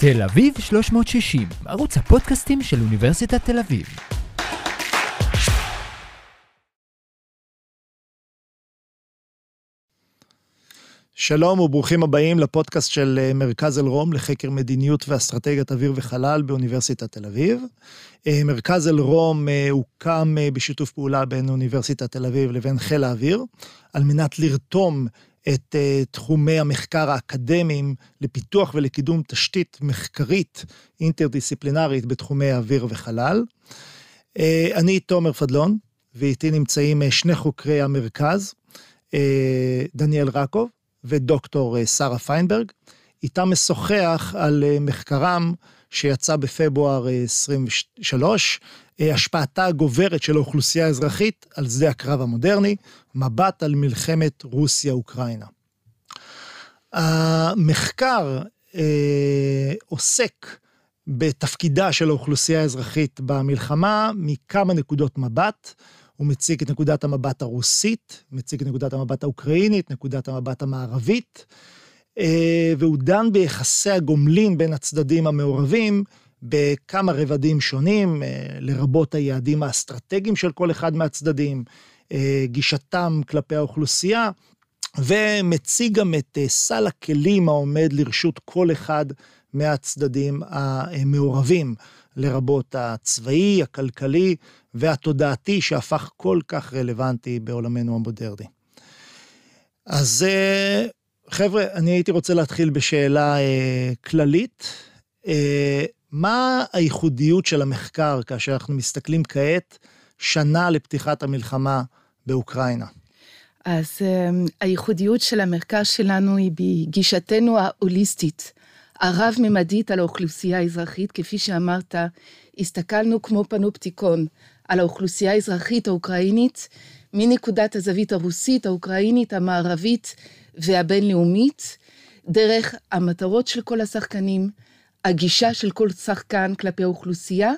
תל אביב 360, ערוץ הפודקאסטים של אוניברסיטת תל אביב. שלום וברוכים הבאים לפודקאסט של אה, מרכז אלרום לחקר מדיניות ואסטרטגיית אוויר וחלל באוניברסיטת תל אביב. אה, מרכז אלרום אה, הוקם בשיתוף פעולה בין אוניברסיטת תל אביב לבין חיל האוויר, על מנת לרתום את תחומי המחקר האקדמיים לפיתוח ולקידום תשתית מחקרית אינטרדיסציפלינרית בתחומי אוויר וחלל. אני תומר פדלון, ואיתי נמצאים שני חוקרי המרכז, דניאל רקוב, ודוקטור אה, שרה פיינברג. איתם משוחח על אה, מחקרם שיצא בפברואר 23, אה, השפעתה הגוברת של האוכלוסייה האזרחית על שדה הקרב המודרני, מבט על מלחמת רוסיה-אוקראינה. המחקר אה, עוסק בתפקידה של האוכלוסייה האזרחית במלחמה מכמה נקודות מבט. הוא מציג את נקודת המבט הרוסית, מציג את נקודת המבט האוקראינית, נקודת המבט המערבית, אה, והוא דן ביחסי הגומלין בין הצדדים המעורבים בכמה רבדים שונים, אה, לרבות היעדים האסטרטגיים של כל אחד מהצדדים, גישתם כלפי האוכלוסייה, ומציג גם את סל הכלים העומד לרשות כל אחד מהצדדים המעורבים, לרבות הצבאי, הכלכלי והתודעתי שהפך כל כך רלוונטי בעולמנו המודרני. אז אה, חבר'ה, אני הייתי רוצה להתחיל בשאלה אה, כללית. אה, מה הייחודיות של המחקר כאשר אנחנו מסתכלים כעת שנה לפתיחת המלחמה באוקראינה? אז הייחודיות של המחקר שלנו היא בגישתנו ההוליסטית, הרב-ממדית על האוכלוסייה האזרחית, כפי שאמרת, הסתכלנו כמו פנופטיקון על האוכלוסייה האזרחית האוקראינית, מנקודת הזווית הרוסית, האוקראינית, המערבית והבינלאומית, דרך המטרות של כל השחקנים, הגישה של כל שחקן כלפי האוכלוסייה,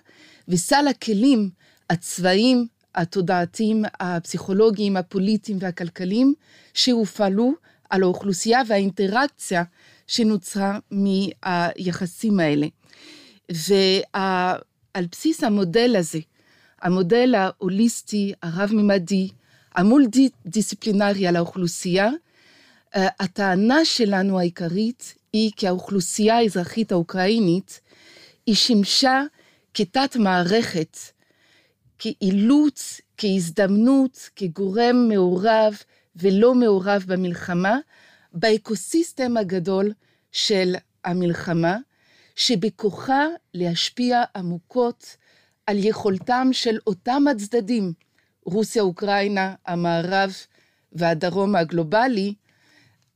וסל הכלים הצבאיים, התודעתיים, הפסיכולוגיים, הפוליטיים והכלכליים, שהופעלו על האוכלוסייה והאינטראקציה שנוצרה מהיחסים האלה. ועל בסיס המודל הזה, המודל ההוליסטי, הרב-ממדי, המולטי-דיסציפלינרי על האוכלוסייה, אה, הטענה שלנו העיקרית היא כי האוכלוסייה האזרחית האוקראינית היא שימשה כתת מערכת, כאילוץ, כהזדמנות, כגורם מעורב ולא מעורב במלחמה, באקוסיסטם הגדול של המלחמה, שבכוחה להשפיע עמוקות על יכולתם של אותם הצדדים, רוסיה, אוקראינה, המערב והדרום הגלובלי,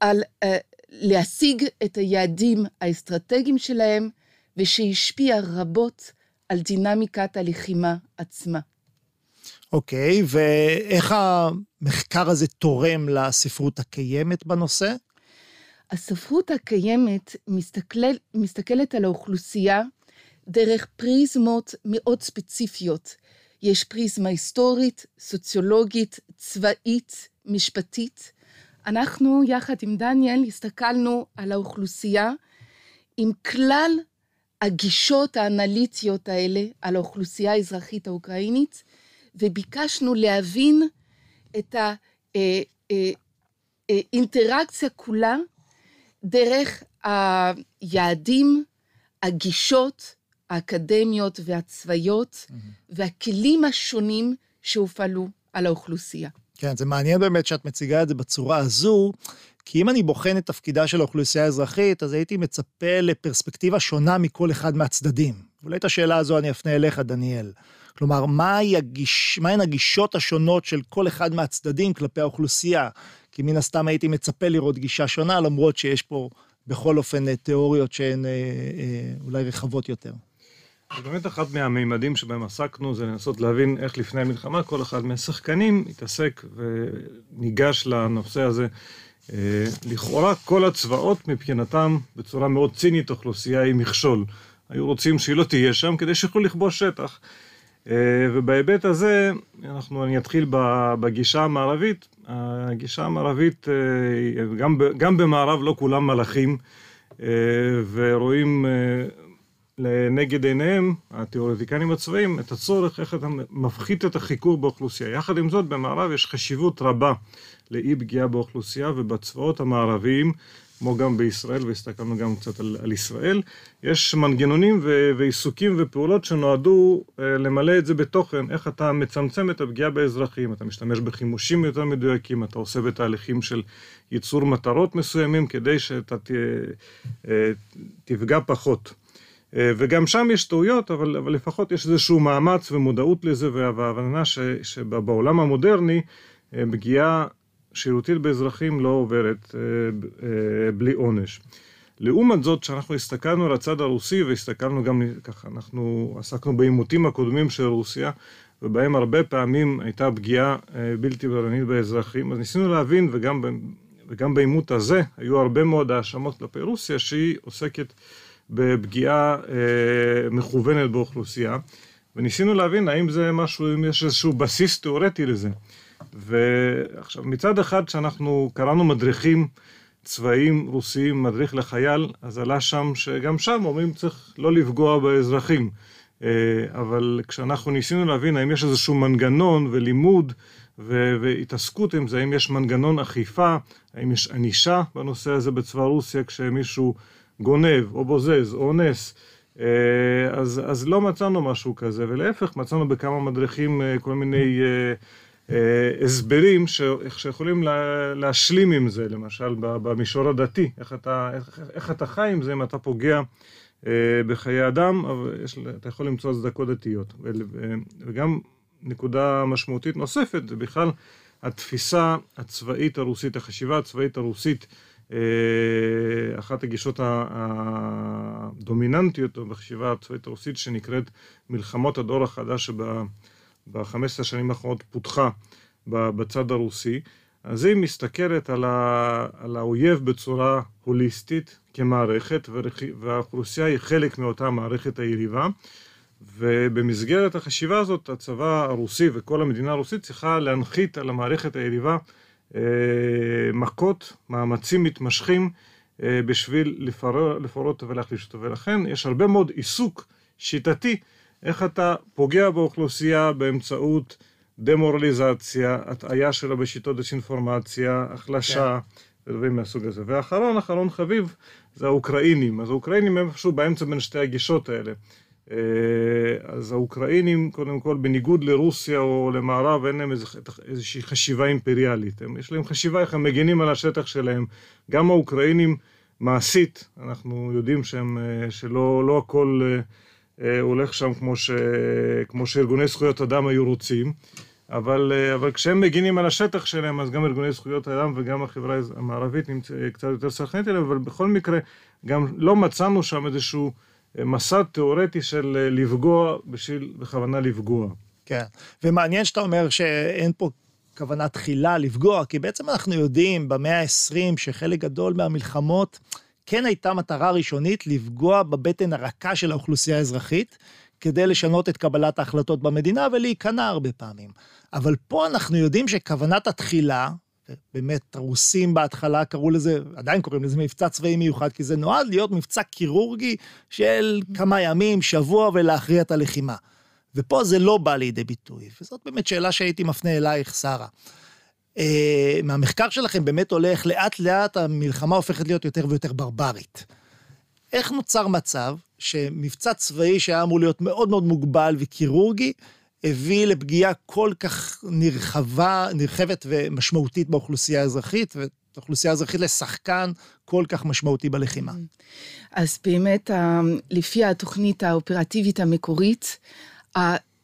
על uh, להשיג את היעדים האסטרטגיים שלהם, ושהשפיע רבות על דינמיקת הלחימה עצמה. אוקיי, ואיך המחקר הזה תורם לספרות הקיימת בנושא? הספרות הקיימת מסתכל, מסתכלת על האוכלוסייה דרך פריזמות מאוד ספציפיות. יש פריזמה היסטורית, סוציולוגית, צבאית, משפטית. אנחנו, יחד עם דניאל, הסתכלנו על האוכלוסייה עם כלל הגישות האנליטיות האלה על האוכלוסייה האזרחית האוקראינית, וביקשנו להבין את האינטראקציה אה, אה, אה, כולה דרך היעדים, הגישות האקדמיות והצבאיות, mm-hmm. והכלים השונים שהופעלו על האוכלוסייה. כן, זה מעניין באמת שאת מציגה את זה בצורה הזו, כי אם אני בוחן את תפקידה של האוכלוסייה האזרחית, אז הייתי מצפה לפרספקטיבה שונה מכל אחד מהצדדים. אולי את השאלה הזו אני אפנה אליך, דניאל. כלומר, מהי הגיש, מהן הגישות השונות של כל אחד מהצדדים כלפי האוכלוסייה? כי מן הסתם הייתי מצפה לראות גישה שונה, למרות שיש פה בכל אופן תיאוריות שהן אה, אה, אולי רחבות יותר. באמת אחד מהמימדים שבהם עסקנו, זה לנסות להבין איך לפני המלחמה כל אחד מהשחקנים התעסק וניגש לנושא הזה. אה, לכאורה כל הצבאות מבחינתם, בצורה מאוד צינית, אוכלוסייה היא מכשול. היו רוצים שהיא לא תהיה שם כדי שיוכלו לכבוש שטח. אה, ובהיבט הזה, אנחנו, אני אתחיל בגישה המערבית. הגישה המערבית, אה, גם, גם במערב לא כולם מלאכים. ורואים לנגד עיניהם, התיאורטיקנים הצבאיים, את הצורך איך אתה מפחית את החיכוך באוכלוסייה. יחד עם זאת, במערב יש חשיבות רבה לאי פגיעה באוכלוסייה ובצבאות המערביים, כמו גם בישראל, והסתכלנו גם קצת על, על ישראל, יש מנגנונים ו- ועיסוקים ופעולות שנועדו uh, למלא את זה בתוכן, איך אתה מצמצם את הפגיעה באזרחים, אתה משתמש בחימושים יותר מדויקים, אתה עושה בתהליכים של ייצור מטרות מסוימים כדי שאתה ת- uh, תפגע פחות. אה, וגם שם יש טעויות, אבל, אבל לפחות יש איזשהו מאמץ ומודעות לזה והבנה שבעולם המודרני אה, פגיעה שירותית באזרחים לא עוברת אה, בלי עונש. לעומת זאת, כשאנחנו הסתכלנו על הצד הרוסי והסתכלנו גם ככה, אנחנו עסקנו בעימותים הקודמים של רוסיה, ובהם הרבה פעמים הייתה פגיעה בלתי בררנית באזרחים, אז ניסינו להבין, וגם, וגם בעימות הזה היו הרבה מאוד האשמות כלפי רוסיה, שהיא עוסקת בפגיעה אה, מכוונת באוכלוסייה, וניסינו להבין האם זה משהו, אם יש איזשהו בסיס תיאורטי לזה. ועכשיו, מצד אחד, כשאנחנו קראנו מדריכים צבאיים רוסיים, מדריך לחייל, אז עלה שם שגם שם אומרים צריך לא לפגוע באזרחים. אה, אבל כשאנחנו ניסינו להבין האם יש איזשהו מנגנון ולימוד והתעסקות עם זה, האם יש מנגנון אכיפה, האם יש ענישה בנושא הזה בצבא רוסיה כשמישהו גונב או בוזז או אונס, אה, אז, אז לא מצאנו משהו כזה, ולהפך, מצאנו בכמה מדריכים אה, כל מיני הסברים שיכולים להשלים עם זה, למשל במישור הדתי, איך אתה, איך, איך אתה חי עם זה אם אתה פוגע בחיי אדם, אבל יש, אתה יכול למצוא הצדקות דתיות. וגם נקודה משמעותית נוספת, זה בכלל התפיסה הצבאית הרוסית, החשיבה הצבאית הרוסית, אה, אחת הגישות הדומיננטיות בחשיבה הצבאית הרוסית שנקראת מלחמות הדור החדש שב-15 השנים האחרונות פותחה בצד הרוסי, אז היא מסתכלת על, ה, על האויב בצורה הוליסטית כמערכת והאוכלוסייה היא חלק מאותה מערכת היריבה ובמסגרת החשיבה הזאת הצבא הרוסי וכל המדינה הרוסית צריכה להנחית על המערכת היריבה אה, מכות, מאמצים מתמשכים אה, בשביל לפרר, לפרות ולהחליש אותו. ולכן יש הרבה מאוד עיסוק שיטתי איך אתה פוגע באוכלוסייה באמצעות דמורליזציה, הטעיה שלה בשיטות דיסאינפורמציה, החלשה כן. ודברים מהסוג הזה. ואחרון, אחרון חביב, זה האוקראינים. אז האוקראינים הם איפשהו באמצע בין שתי הגישות האלה. אה, אז האוקראינים, קודם כל, בניגוד לרוסיה או למערב, אין להם איזושהי חשיבה אימפריאלית. הם, יש להם חשיבה איך הם מגינים על השטח שלהם. גם האוקראינים, מעשית, אנחנו יודעים שהם, אה, שלא לא הכל אה, הולך שם כמו, ש, כמו שארגוני זכויות אדם היו רוצים. אבל, אבל כשהם מגינים על השטח שלהם, אז גם ארגוני זכויות האדם וגם החברה המערבית נמצא קצת יותר סלחנית אליהם, אבל בכל מקרה, גם לא מצאנו שם איזשהו... מסד תיאורטי של אה, לפגוע בשביל בכוונה לפגוע. כן, ומעניין שאתה אומר שאין פה כוונה תחילה לפגוע, כי בעצם אנחנו יודעים במאה ה-20 שחלק גדול מהמלחמות כן הייתה מטרה ראשונית לפגוע בבטן הרכה של האוכלוסייה האזרחית, כדי לשנות את קבלת ההחלטות במדינה ולהיכנע הרבה פעמים. אבל פה אנחנו יודעים שכוונת התחילה, באמת, הרוסים בהתחלה קראו לזה, עדיין קוראים לזה מבצע צבאי מיוחד, כי זה נועד להיות מבצע קירורגי של כמה ימים, שבוע, ולהכריע את הלחימה. ופה זה לא בא לידי ביטוי, וזאת באמת שאלה שהייתי מפנה אלייך, שרה. Uh, מהמחקר שלכם באמת הולך, לאט לאט המלחמה הופכת להיות יותר ויותר ברברית. איך נוצר מצב שמבצע צבאי שהיה אמור להיות מאוד מאוד מוגבל וקירורגי, הביא לפגיעה כל כך נרחבה, נרחבת ומשמעותית באוכלוסייה האזרחי, והאוכלוסייה האזרחית לשחקן כל כך משמעותי בלחימה. אז באמת, לפי התוכנית האופרטיבית המקורית,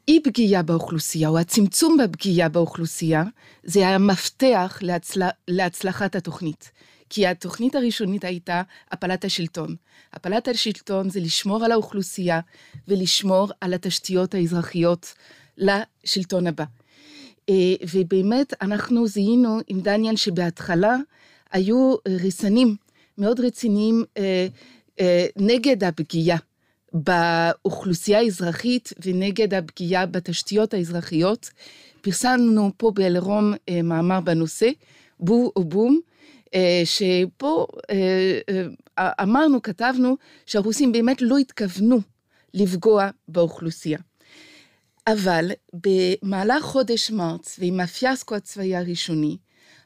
האי פגיעה באוכלוסייה, או הצמצום בפגיעה באוכלוסייה, זה המפתח להצל... להצלחת התוכנית. כי התוכנית הראשונית הייתה הפלת השלטון. הפלת השלטון זה לשמור על האוכלוסייה ולשמור על התשתיות האזרחיות לשלטון הבא. אה, ובאמת אנחנו זיהינו עם דניאל שבהתחלה היו ריסנים מאוד רציניים אה, אה, נגד הפגיעה באוכלוסייה האזרחית ונגד הפגיעה בתשתיות האזרחיות. פרסמנו פה באלרום מאמר בנושא, בור או בום, אה, שפה אה, אה, אמרנו, כתבנו, שהרוסים באמת לא התכוונו לפגוע באוכלוסייה. אבל במהלך חודש מרץ ועם הפיאסקו הצבאי הראשוני,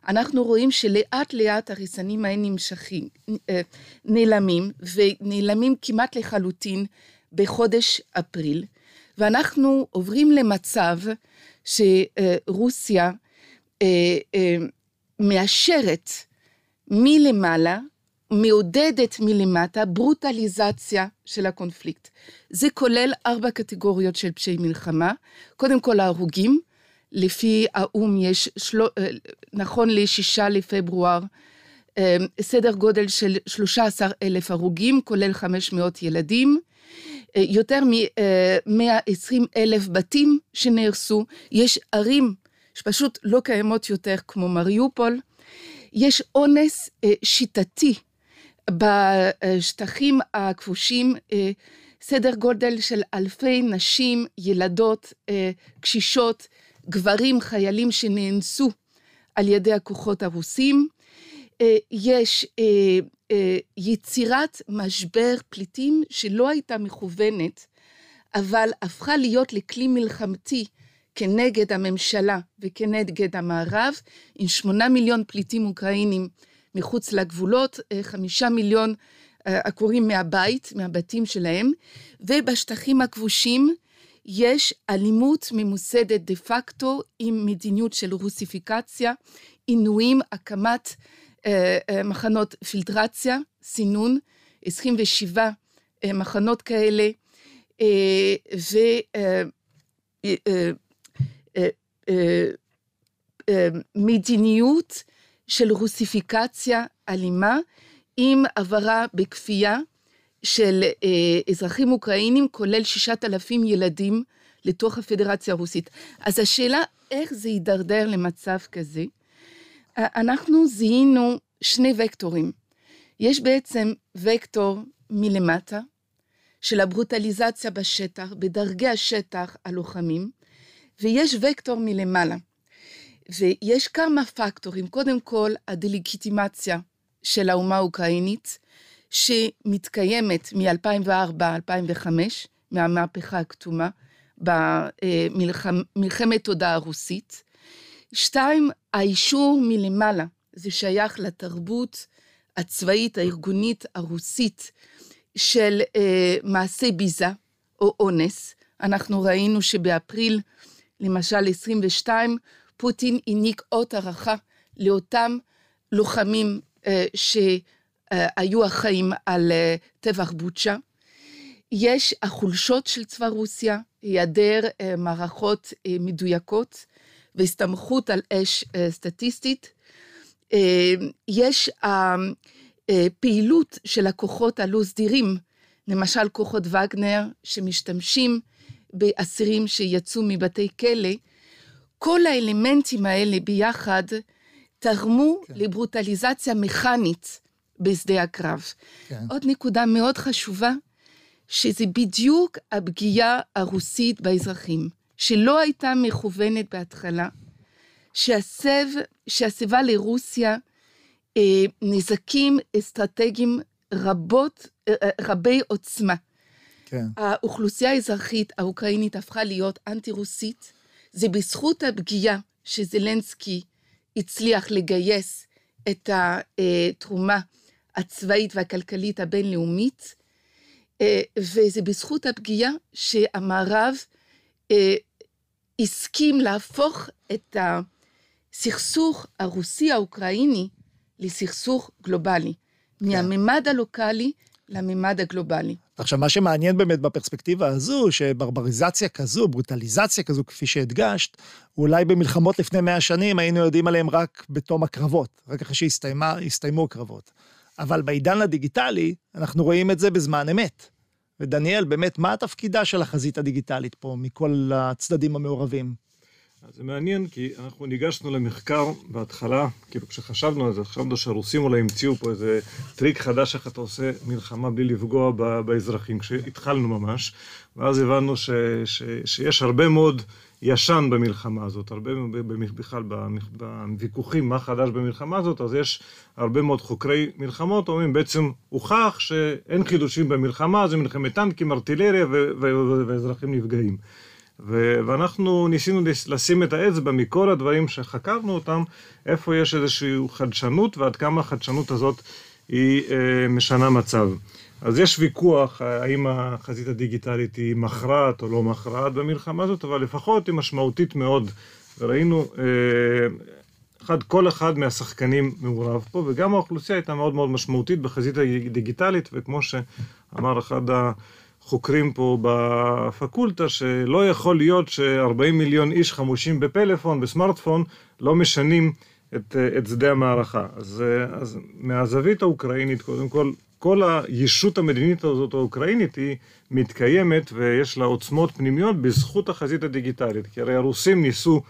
אנחנו רואים שלאט לאט הרסנים האלה נמשכים, נעלמים, ונעלמים כמעט לחלוטין בחודש אפריל, ואנחנו עוברים למצב שרוסיה מאשרת מלמעלה, מעודדת מלמטה ברוטליזציה של הקונפליקט. זה כולל ארבע קטגוריות של פשעי מלחמה. קודם כל ההרוגים, לפי האו"ם יש, שלו, אה, נכון לשישה לפברואר, אה, סדר גודל של 13 אלף הרוגים, כולל 500 ילדים. אה, יותר מ-120 אלף בתים שנהרסו. יש ערים שפשוט לא קיימות יותר כמו מריופול. יש אונס אה, שיטתי בשטחים הכבושים, אה, סדר גודל של אלפי נשים, ילדות, אה, קשישות, גברים, חיילים שנאנסו על ידי הכוחות הרוסים. יש יצירת משבר פליטים שלא הייתה מכוונת, אבל הפכה להיות לכלי מלחמתי כנגד הממשלה וכנגד המערב, עם שמונה מיליון פליטים אוקראינים מחוץ לגבולות, אה, חמישה מיליון אה, עקורים מהבית, מהבתים שלהם, ובשטחים הכבושים יש אלימות ממוסדת דה פקטו עם מדיניות של רוסיפיקציה, עינויים, הקמת אה, אה, מחנות פילטרציה, סינון, 27 אה, מחנות כאלה, אה, ו... אה, אה, אה, אה, אה, מדיניות של רוסיפיקציה אלימה עם העברה בכפייה של אזרחים אוקראינים, כולל שישת אלפים ילדים, לתוך הפדרציה הרוסית. אז השאלה איך זה יידרדר למצב כזה, אנחנו זיהינו שני וקטורים. יש בעצם וקטור מלמטה, של הברוטליזציה בשטח, בדרגי השטח הלוחמים, ויש וקטור מלמעלה. ויש כמה פקטורים, קודם כל הדלגיטימציה של האומה האוקראינית, שמתקיימת מ-2004-2005, מהמהפכה הכתומה, במלחמת תודעה הרוסית. שתיים, האישור מלמעלה, זה שייך לתרבות הצבאית הארגונית הרוסית של אה, מעשי ביזה או אונס. אנחנו ראינו שבאפריל למשל 22, פוטין העניק אות הערכה לאותם לוחמים אה, שהיו אחראים על אה, טבח בוצ'ה. יש החולשות של צבא רוסיה, היעדר אה, מערכות אה, מדויקות והסתמכות על אש אה, סטטיסטית. אה, יש הפעילות אה, של הכוחות הלא סדירים, למשל כוחות וגנר שמשתמשים באסירים שיצאו מבתי כלא, כל האלמנטים האלה ביחד תרמו כן. לברוטליזציה מכנית בשדה הקרב. כן. עוד נקודה מאוד חשובה, שזה בדיוק הפגיעה הרוסית באזרחים, שלא הייתה מכוונת בהתחלה, שהסב, שהסבה לרוסיה אה, נזקים אסטרטגיים רבות, אה, אה רבי עוצמה. כן. האוכלוסייה האזרחית האוקראינית הפכה להיות אנטי-רוסית. זה בזכות הפגיעה שזלנסקי הצליח לגייס את התרומה הצבאית והכלכלית הבינלאומית, אה, וזה בזכות הפגיעה שהמערב אה, הסכים להפוך את הסכסוך הרוסי-האוקראיני לסכסוך גלובלי, כן. מהממד הלוקאלי לממד הגלובלי. עכשיו, מה שמעניין באמת בפרספקטיבה הזו, שברבריזציה כזו, ברוטליזציה כזו, כפי שהדגשת, אולי במלחמות לפני מאה שנים היינו יודעים עליהם רק בתום הקרבות, רק אחרי שהסתיימו הקרבות. אבל בעידן הדיגיטלי, אנחנו רואים את זה בזמן אמת. ודניאל, באמת, מה התפקידה של החזית הדיגיטלית פה, מכל הצדדים המעורבים? אז זה מעניין, כי אנחנו ניגשנו למחקר בהתחלה, כאילו כשחשבנו על זה, חשבנו שהרוסים אולי המציאו פה איזה טריק חדש איך אתה עושה מלחמה בלי לפגוע באזרחים, כשהתחלנו ממש, ואז הבנו ש, ש, שיש הרבה מאוד ישן במלחמה הזאת, הרבה בכלל בוויכוחים מה חדש במלחמה הזאת, אז יש הרבה מאוד חוקרי מלחמות, אומרים בעצם הוכח שאין חידושים במלחמה, זה מלחמת טנקים, ארטילריה ואזרחים נפגעים. ואנחנו ניסינו לשים את האצבע מכל הדברים שחקרנו אותם, איפה יש איזושהי חדשנות ועד כמה החדשנות הזאת היא אה, משנה מצב. אז יש ויכוח האם החזית הדיגיטלית היא מכרעת או לא מכרעת במלחמה הזאת, אבל לפחות היא משמעותית מאוד. וראינו, אה, אחד, כל אחד מהשחקנים מעורב פה, וגם האוכלוסייה הייתה מאוד מאוד משמעותית בחזית הדיגיטלית, וכמו שאמר אחד ה... חוקרים פה בפקולטה, שלא יכול להיות ש-40 מיליון איש חמושים בפלאפון, בסמארטפון, לא משנים את, את שדה המערכה. אז, אז מהזווית האוקראינית, קודם כל, כל הישות המדינית הזאת האוקראינית היא מתקיימת ויש לה עוצמות פנימיות בזכות החזית הדיגיטלית. כי הרי הרוסים ניסו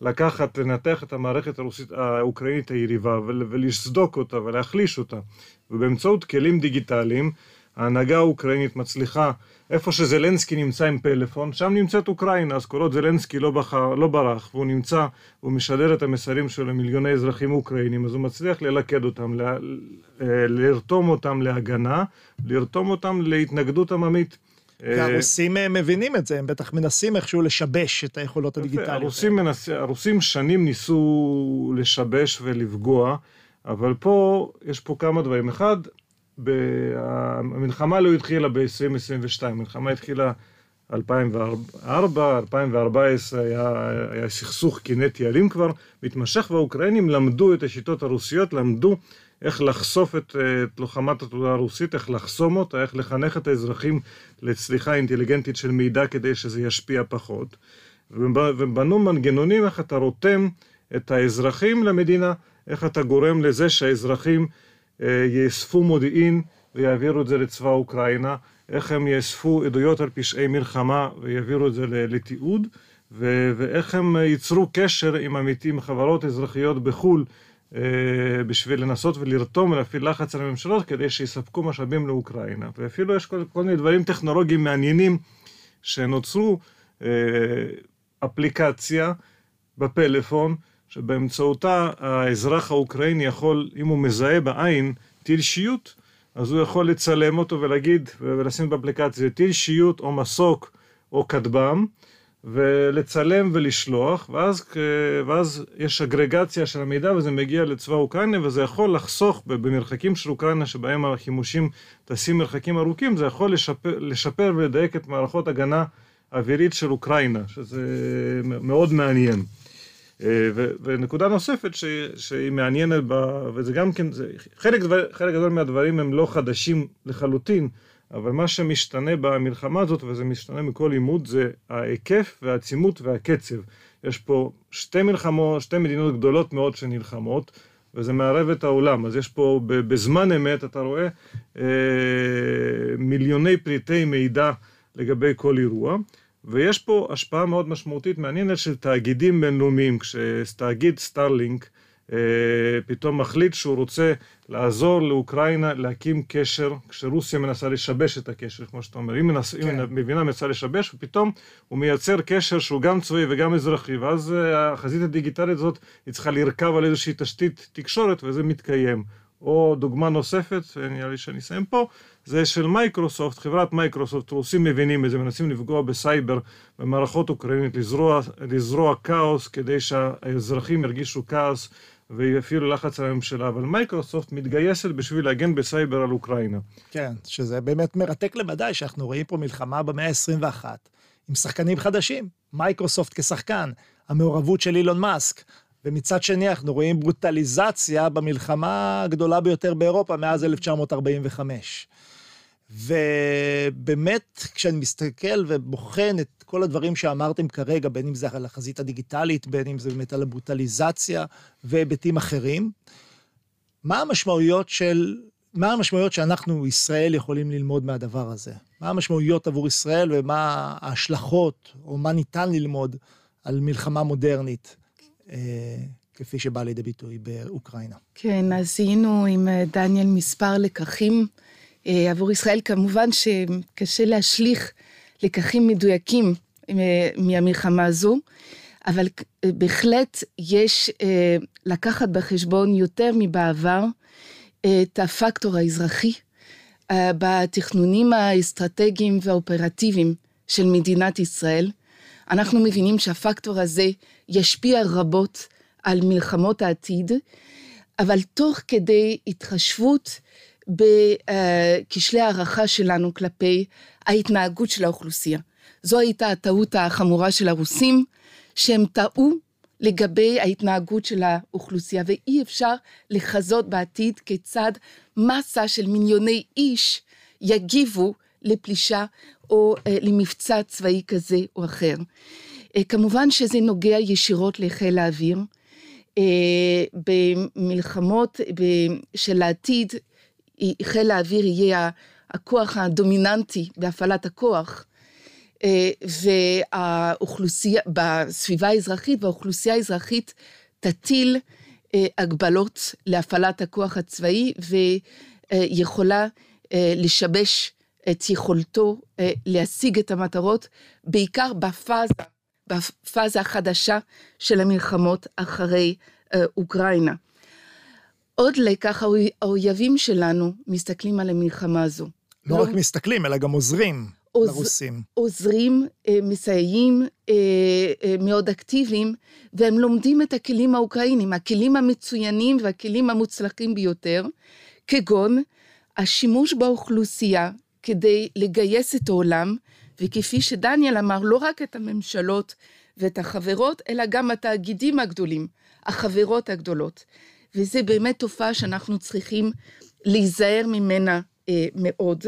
לקחת, לנתח את המערכת הרוסית, האוקראינית היריבה ולסדוק אותה ולהחליש אותה. ובאמצעות כלים דיגיטליים ההנהגה האוקראינית מצליחה, איפה שזלנסקי נמצא עם פלאפון, שם נמצאת אוקראינה, אז כל עוד זלנסקי לא, בחר, לא ברח, והוא נמצא, הוא משדר את המסרים שלו למיליוני אזרחים אוקראינים, אז הוא מצליח ללכד אותם, ל, אה, לרתום אותם להגנה, לרתום אותם להתנגדות עממית. אה, הרוסים אה, מבינים את זה, הם בטח מנסים איכשהו לשבש את היכולות הדיגיטליות. הרוסים, מנס... הרוסים שנים ניסו לשבש ולפגוע, אבל פה, יש פה כמה דברים. אחד, המלחמה לא התחילה ב-2022, המלחמה התחילה 2004, 2014 היה, היה סכסוך קינטי אלים כבר, מתמשך, והאוקראינים למדו את השיטות הרוסיות, למדו איך לחשוף את, את לוחמת התודעה הרוסית, איך לחסום אותה, איך לחנך את האזרחים לצליחה אינטליגנטית של מידע כדי שזה ישפיע פחות. ובנו מנגנונים איך אתה רותם את האזרחים למדינה, איך אתה גורם לזה שהאזרחים יאספו מודיעין ויעבירו את זה לצבא אוקראינה, איך הם יאספו עדויות על פשעי מלחמה ויעבירו את זה לתיעוד, ואיך הם ייצרו קשר עם עמיתים, חברות אזרחיות בחו"ל, אה, בשביל לנסות ולרתום ולהפעיל לחץ על הממשלות כדי שיספקו משאבים לאוקראינה. ואפילו יש כל, כל מיני דברים טכנולוגיים מעניינים שנוצרו, אה, אפליקציה בפלאפון, שבאמצעותה האזרח האוקראיני יכול, אם הוא מזהה בעין טיל שיוט, אז הוא יכול לצלם אותו ולהגיד, ולשים באפליקציה טיל שיוט או מסוק או כטב"ם, ולצלם ולשלוח, ואז, ואז יש אגרגציה של המידע וזה מגיע לצבא אוקראינה וזה יכול לחסוך במרחקים של אוקראינה שבהם החימושים טסים מרחקים ארוכים, זה יכול לשפר, לשפר ולדייק את מערכות הגנה אווירית של אוקראינה, שזה מאוד מעניין. אה, ונקודה נוספת ש, שהיא מעניינת, בה, וזה גם כן, זה, חלק, דבר, חלק גדול מהדברים הם לא חדשים לחלוטין, אבל מה שמשתנה במלחמה הזאת, וזה משתנה מכל עימות, זה ההיקף והעצימות והקצב. יש פה שתי מלחמות, שתי מדינות גדולות מאוד שנלחמות, וזה מערב את העולם. אז יש פה, בזמן אמת, אתה רואה, אה, מיליוני פריטי מידע לגבי כל אירוע. ויש פה השפעה מאוד משמעותית מעניינת של תאגידים בינלאומיים, כשתאגיד סטארלינק אה, פתאום מחליט שהוא רוצה לעזור לאוקראינה להקים קשר, כשרוסיה מנסה לשבש את הקשר, כמו שאתה אומר. אם, כן. מבינה מנסה לשבש, ופתאום הוא מייצר קשר שהוא גם צבאי וגם אזרחי, ואז אה, החזית הדיגיטלית הזאת, היא צריכה לרכב על איזושהי תשתית תקשורת, וזה מתקיים. או דוגמה נוספת, נראה לי שאני אסיים פה, זה של מייקרוסופט, חברת מייקרוסופט, רוסים מבינים את זה, מנסים לפגוע בסייבר, במערכות אוקראינית, לזרוע, לזרוע כאוס כדי שהאזרחים ירגישו כאוס ויפעילו לחץ על הממשלה, אבל מייקרוסופט מתגייסת בשביל להגן בסייבר על אוקראינה. כן, שזה באמת מרתק למדי שאנחנו רואים פה מלחמה במאה ה-21 עם שחקנים חדשים, מייקרוסופט כשחקן, המעורבות של אילון מאסק. ומצד שני אנחנו רואים ברוטליזציה במלחמה הגדולה ביותר באירופה מאז 1945. ובאמת, כשאני מסתכל ובוחן את כל הדברים שאמרתם כרגע, בין אם זה על החזית הדיגיטלית, בין אם זה באמת על הברוטליזציה והיבטים אחרים, מה המשמעויות של... מה המשמעויות שאנחנו, ישראל, יכולים ללמוד מהדבר הזה? מה המשמעויות עבור ישראל ומה ההשלכות, או מה ניתן ללמוד על מלחמה מודרנית, כפי שבאה לידי ביטוי באוקראינה. כן, אז היינו עם דניאל מספר לקחים. עבור ישראל כמובן שקשה להשליך לקחים מדויקים מהמלחמה הזו, אבל בהחלט יש לקחת בחשבון יותר מבעבר את הפקטור האזרחי בתכנונים האסטרטגיים והאופרטיביים של מדינת ישראל. אנחנו מבינים שהפקטור הזה ישפיע רבות על מלחמות העתיד, אבל תוך כדי התחשבות בכשלי הערכה שלנו כלפי ההתנהגות של האוכלוסייה. זו הייתה הטעות החמורה של הרוסים, שהם טעו לגבי ההתנהגות של האוכלוסייה, ואי אפשר לחזות בעתיד כיצד מסה של מיליוני איש יגיבו לפלישה או אה, למבצע צבאי כזה או אחר. אה, כמובן שזה נוגע ישירות לחיל האוויר. אה, במלחמות של העתיד, חיל האוויר יהיה הכוח הדומיננטי בהפעלת הכוח, והאוכלוסייה, בסביבה האזרחית, והאוכלוסייה האזרחית תטיל הגבלות להפעלת הכוח הצבאי, ויכולה לשבש את יכולתו להשיג את המטרות, בעיקר בפאזה, בפאזה החדשה של המלחמות אחרי אוקראינה. עוד לקח, האויבים שלנו מסתכלים על המלחמה הזו. לא, לא רק מסתכלים, אלא גם עוזרים עוז, לרוסים. עוזרים, מסייעים מאוד אקטיביים, והם לומדים את הכלים האוקראינים, הכלים המצוינים והכלים המוצלחים ביותר, כגון השימוש באוכלוסייה כדי לגייס את העולם, וכפי שדניאל אמר, לא רק את הממשלות ואת החברות, אלא גם התאגידים הגדולים, החברות הגדולות. וזה באמת תופעה שאנחנו צריכים להיזהר ממנה אה, מאוד.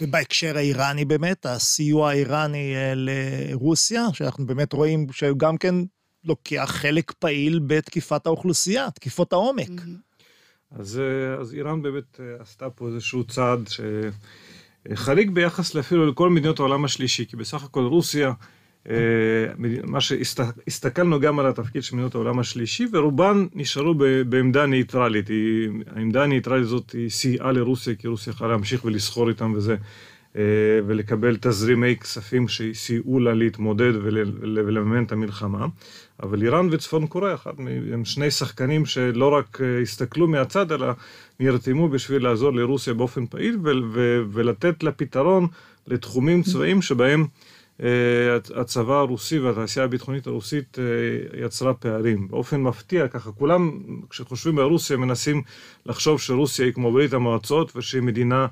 ובהקשר האיראני באמת, הסיוע האיראני אה, לרוסיה, שאנחנו באמת רואים שהוא גם כן לוקח חלק פעיל בתקיפת האוכלוסייה, תקיפות העומק. Mm-hmm. אז, אה, אז איראן באמת אה, עשתה פה איזשהו צעד שחריג ביחס אפילו לכל מדינות העולם השלישי, כי בסך הכל רוסיה, מה שהסתכלנו גם על התפקיד של מדינות העולם השלישי, ורובן נשארו בעמדה ניטרלית. העמדה הניטרלית הזאת היא סייעה לרוסיה, כי רוסיה יכולה להמשיך ולסחור איתם וזה, ולקבל תזרימי כספים שסייעו לה להתמודד ולממן את המלחמה. אבל איראן וצפון קוריאה, הם שני שחקנים שלא רק הסתכלו מהצד, אלא נרתמו בשביל לעזור לרוסיה באופן פעיל ולתת לה פתרון לתחומים צבאיים שבהם אה, הצבא הרוסי והתעשייה הביטחונית הרוסית אה, יצרה פערים. באופן מפתיע, ככה כולם, כשחושבים על רוסיה, מנסים לחשוב שרוסיה היא כמו ברית המועצות ושהיא מדינה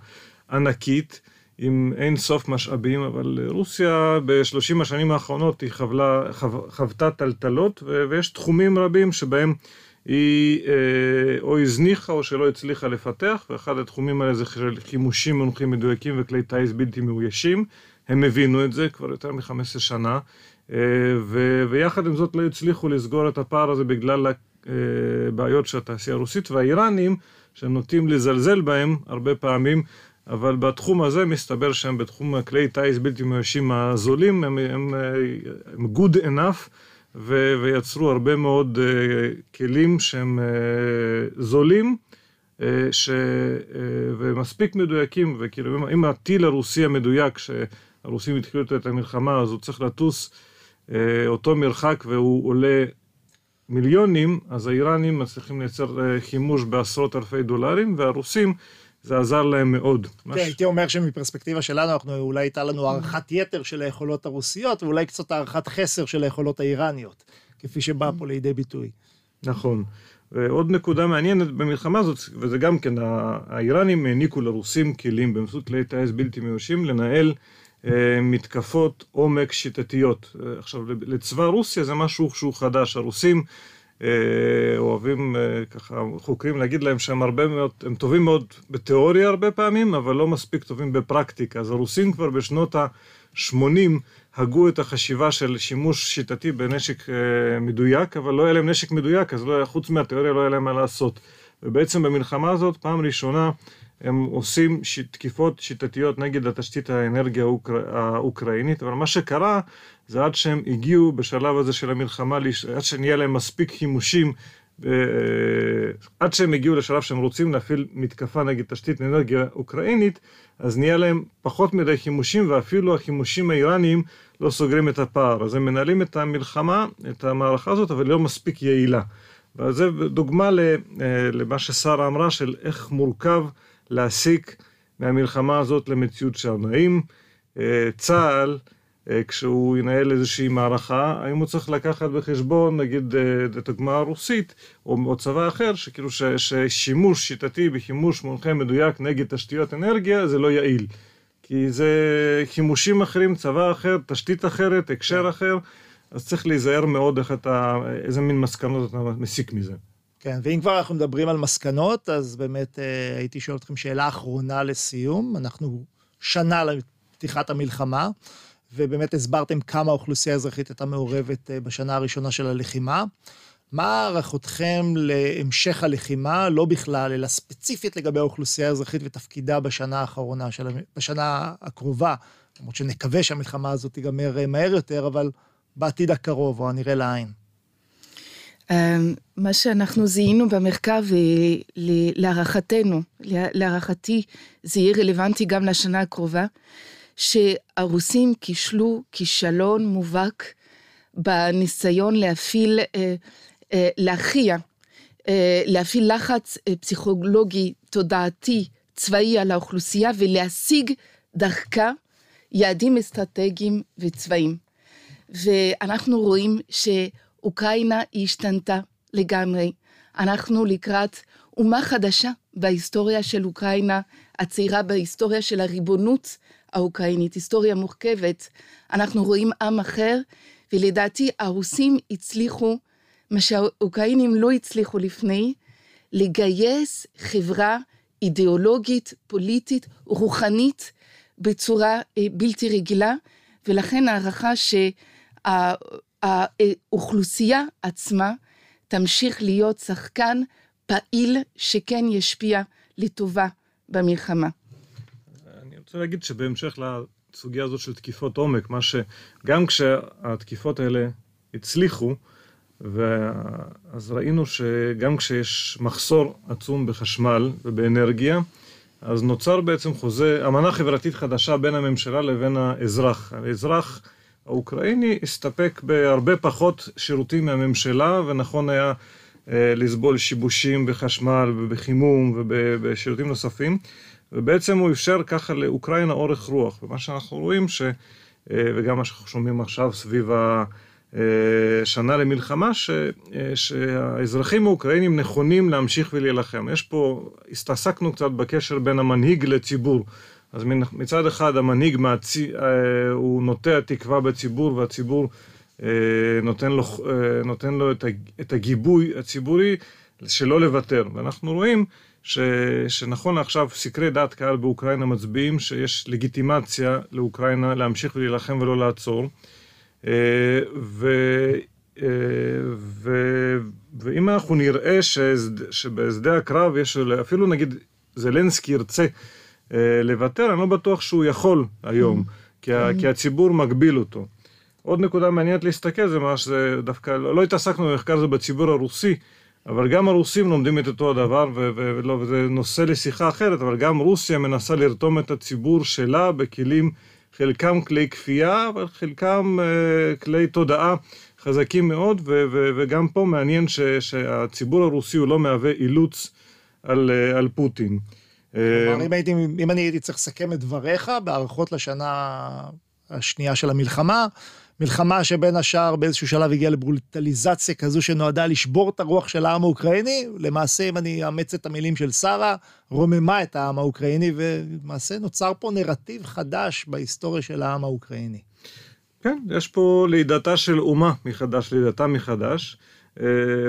ענקית. עם אין סוף משאבים, אבל רוסיה בשלושים השנים האחרונות היא חבלה, חו, חוותה טלטלות, ויש תחומים רבים שבהם היא אה, או הזניחה או שלא הצליחה לפתח, ואחד התחומים האלה זה חימושים מונחים מדויקים וכלי טיס בלתי מאוישים. הם הבינו את זה כבר יותר מ-15 שנה, אה, ו- ויחד עם זאת לא הצליחו לסגור את הפער הזה בגלל הבעיות של התעשייה הרוסית והאיראנים, שהם נוטים לזלזל בהם הרבה פעמים, אבל בתחום הזה מסתבר שהם בתחום הכלי טיס בלתי מאוישים הזולים, הם, הם, הם good enough. ו- ויצרו הרבה מאוד uh, כלים שהם uh, זולים uh, ש- ומספיק מדויקים, וכאילו אם הטיל הרוסי המדויק הרוסים התחילו את המלחמה, אז הוא צריך לטוס אה, אותו מרחק והוא עולה מיליונים, אז האיראנים מצליחים לייצר אה, חימוש בעשרות אלפי דולרים, והרוסים, זה עזר להם מאוד. כן, הייתי אומר שמפרספקטיבה שלנו, אנחנו, אולי הייתה לנו הערכת יתר של היכולות הרוסיות, ואולי קצת הערכת חסר של היכולות האיראניות, כפי שבא פה לידי ביטוי. נכון. ועוד נקודה מעניינת במלחמה הזאת, וזה גם כן, האיראנים העניקו לרוסים כלים באמצעות כלי טיס בלתי מאוישים לנהל אה, מתקפות עומק שיטתיות. אה, עכשיו, לצבא רוסיה זה משהו שהוא חדש. הרוסים אוהבים ככה, חוקרים להגיד להם שהם הרבה מאוד, הם טובים מאוד בתיאוריה הרבה פעמים, אבל לא מספיק טובים בפרקטיקה. אז הרוסים כבר בשנות ה-80 הגו את החשיבה של שימוש שיטתי בנשק מדויק, אבל לא היה להם נשק מדויק, אז לא, חוץ מהתיאוריה לא היה להם מה לעשות. ובעצם במלחמה הזאת, פעם ראשונה, הם עושים תקיפות שיטתיות נגד התשתית האנרגיה האוקר... האוקראינית, אבל מה שקרה זה עד שהם הגיעו בשלב הזה של המלחמה, עד שנהיה להם מספיק חימושים, עד שהם הגיעו לשלב שהם רוצים להפעיל מתקפה נגד תשתית אנרגיה אוקראינית, אז נהיה להם פחות מדי חימושים, ואפילו החימושים האיראניים לא סוגרים את הפער. אז הם מנהלים את המלחמה, את המערכה הזאת, אבל לא מספיק יעילה. וזה דוגמה אה, למה ששרה אמרה, של איך מורכב להסיק מהמלחמה הזאת למציאות שלנו. האם אה, צה"ל, כשהוא ינהל איזושהי מערכה, האם הוא צריך לקחת בחשבון, נגיד, את הדוגמה הרוסית, או, או צבא אחר, שכאילו ש, ששימוש שיטתי בחימוש מונחה מדויק נגד תשתיות אנרגיה, זה לא יעיל. כי זה חימושים אחרים, צבא אחר, תשתית אחרת, הקשר אחר. אז צריך להיזהר מאוד איך אתה, איזה מין מסקנות אתה מסיק מזה. כן, ואם כבר אנחנו מדברים על מסקנות, אז באמת אה, הייתי שואל אתכם שאלה אחרונה לסיום. אנחנו שנה לפתיחת המלחמה, ובאמת הסברתם כמה האוכלוסייה האזרחית הייתה מעורבת אה, בשנה הראשונה של הלחימה. מה הערכותכם להמשך הלחימה, לא בכלל, אלא ספציפית לגבי האוכלוסייה האזרחית ותפקידה בשנה האחרונה, של, בשנה הקרובה? למרות שנקווה שהמלחמה הזאת תיגמר אה, מהר יותר, אבל בעתיד הקרוב, או הנראה לעין? אמ, מה שאנחנו זיהינו במחקר, ולהערכתנו, להערכתי, זה יהיה רלוונטי גם לשנה הקרובה, שהרוסים כישלו כישלון מובהק בניסיון להפעיל, אה, אה, להכריע, אה, להפעיל לחץ פסיכולוגי, תודעתי, צבאי על האוכלוסייה ולהשיג דרכה יעדים אסטרטגיים וצבאיים. ואנחנו רואים שאוקראינה השתנתה לגמרי. אנחנו לקראת אומה חדשה בהיסטוריה של אוקראינה הצעירה, בהיסטוריה של הריבונות האוקראינית, היסטוריה מורכבת. אנחנו רואים עם אחר, ולדעתי הרוסים הצליחו, מה שהאוקראינים לא הצליחו לפני, לגייס חברה אידיאולוגית, פוליטית, רוחנית, בצורה אה, בלתי רגילה, ולכן הערכה שהאוכלוסייה עצמה תמשיך להיות שחקן פעיל שכן ישפיע לטובה במלחמה. רוצה להגיד שבהמשך לסוגיה הזאת של תקיפות עומק, מה שגם כשהתקיפות האלה הצליחו, אז ראינו שגם כשיש מחסור עצום בחשמל ובאנרגיה, אז נוצר בעצם חוזה, אמנה חברתית חדשה בין הממשלה לבין האזרח. האזרח האוקראיני הסתפק בהרבה פחות שירותים מהממשלה, ונכון היה אה, לסבול שיבושים בחשמל ובחימום ובשירותים נוספים, ובעצם הוא אפשר ככה לאוקראינה אורך רוח. ומה שאנחנו רואים, ש, אה, וגם מה שאנחנו שומעים עכשיו סביב ה... אה, למלחמה, ש, אה, שהאזרחים האוקראינים נכונים להמשיך ולהילחם. יש פה, הסתעסקנו קצת בקשר בין המנהיג לציבור. אז מצד אחד המנהיג אה, הוא נוטע תקווה בציבור והציבור נותן לו, נותן לו את הגיבוי הציבורי שלא לוותר. ואנחנו רואים ש, שנכון עכשיו סקרי דעת קהל באוקראינה מצביעים שיש לגיטימציה לאוקראינה להמשיך ולהילחם ולא לעצור. אה, ו, אה, ו, ואם אנחנו נראה שבשדה הקרב יש, אפילו נגיד זלנסקי ירצה אה, לוותר, אני לא בטוח שהוא יכול היום. כי, mm. כי הציבור מגביל אותו. עוד נקודה מעניינת להסתכל זה מה שזה דווקא, לא, לא התעסקנו במחקר הזה בציבור הרוסי, אבל גם הרוסים לומדים את אותו הדבר, ולא, וזה נושא לשיחה אחרת, אבל גם רוסיה מנסה לרתום את הציבור שלה בכלים חלקם כלי כפייה, אבל חלקם uh, כלי תודעה חזקים מאוד, ו- ו- וגם פה מעניין ש- שהציבור הרוסי הוא לא מהווה אילוץ על, uh, על פוטין. כלומר, אם, הייתי, אם אני הייתי צריך לסכם את דבריך בהערכות לשנה השנייה של המלחמה, מלחמה שבין השאר באיזשהו שלב הגיעה לברוטליזציה כזו שנועדה לשבור את הרוח של העם האוקראיני. למעשה, אם אני אאמץ את המילים של שרה, רוממה את העם האוקראיני, ולמעשה נוצר פה נרטיב חדש בהיסטוריה של העם האוקראיני. כן, יש פה לידתה של אומה מחדש, לידתה מחדש. אה,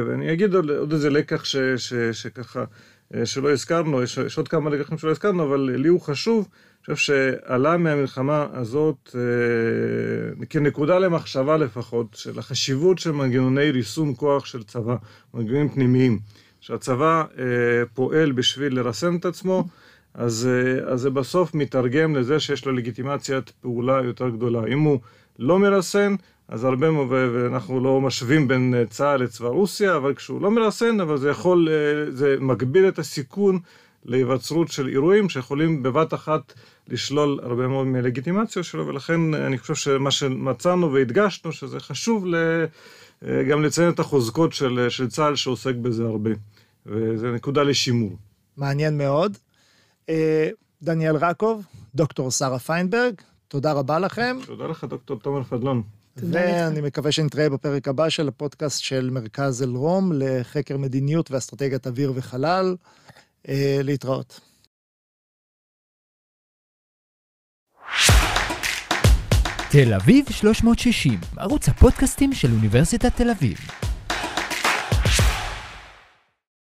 ואני אגיד עוד, עוד איזה לקח ש, ש, שככה, שלא הזכרנו, יש, יש עוד כמה לקחים שלא הזכרנו, אבל לי הוא חשוב. חושב שעלה מהמלחמה הזאת אה, כנקודה למחשבה לפחות, של החשיבות של מנגנוני ריסון כוח של צבא, מנגנונים פנימיים. שהצבא אה, פועל בשביל לרסן את עצמו, אז, אה, אז זה בסוף מתרגם לזה שיש לו לגיטימציית פעולה יותר גדולה. אם הוא לא מרסן, אז הרבה, ואנחנו לא משווים בין אה, צה"ל לצבא רוסיה, אבל כשהוא לא מרסן, אבל זה יכול, אה, זה מגביל את הסיכון להיווצרות של אירועים שיכולים בבת אחת לשלול הרבה מאוד מלגיטימציה שלו, ולכן אני חושב שמה שמצאנו והדגשנו, שזה חשוב ל... גם לציין את החוזקות של, של צה"ל שעוסק בזה הרבה. וזו נקודה לשימור. מעניין מאוד. אה, דניאל רקוב, דוקטור שרה פיינברג, תודה רבה לכם. תודה לך, דוקטור תומר פדלון. ואני מקווה שנתראה בפרק הבא של הפודקאסט של מרכז אלרום לחקר מדיניות ואסטרטגיית אוויר וחלל. אה, להתראות. תל אביב 360, ערוץ הפודקאסטים של אוניברסיטת תל אביב.